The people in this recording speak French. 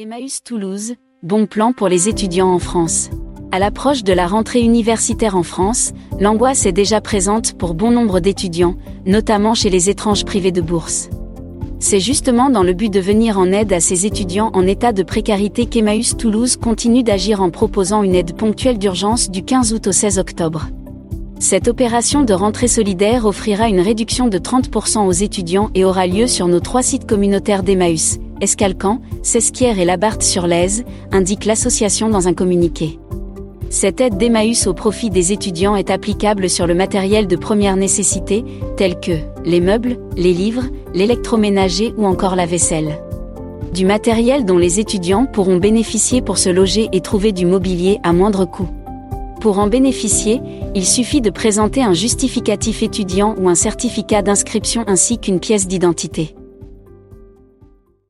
Emmaüs Toulouse, bon plan pour les étudiants en France. À l'approche de la rentrée universitaire en France, l'angoisse est déjà présente pour bon nombre d'étudiants, notamment chez les étranges privés de bourse. C'est justement dans le but de venir en aide à ces étudiants en état de précarité qu'Emmaüs Toulouse continue d'agir en proposant une aide ponctuelle d'urgence du 15 août au 16 octobre. Cette opération de rentrée solidaire offrira une réduction de 30% aux étudiants et aura lieu sur nos trois sites communautaires d'Emmaüs, Escalcan, Sesquières et Labarthe-sur-Lèze, indique l'association dans un communiqué. Cette aide d'Emmaüs au profit des étudiants est applicable sur le matériel de première nécessité, tel que les meubles, les livres, l'électroménager ou encore la vaisselle. Du matériel dont les étudiants pourront bénéficier pour se loger et trouver du mobilier à moindre coût. Pour en bénéficier, il suffit de présenter un justificatif étudiant ou un certificat d'inscription ainsi qu'une pièce d'identité.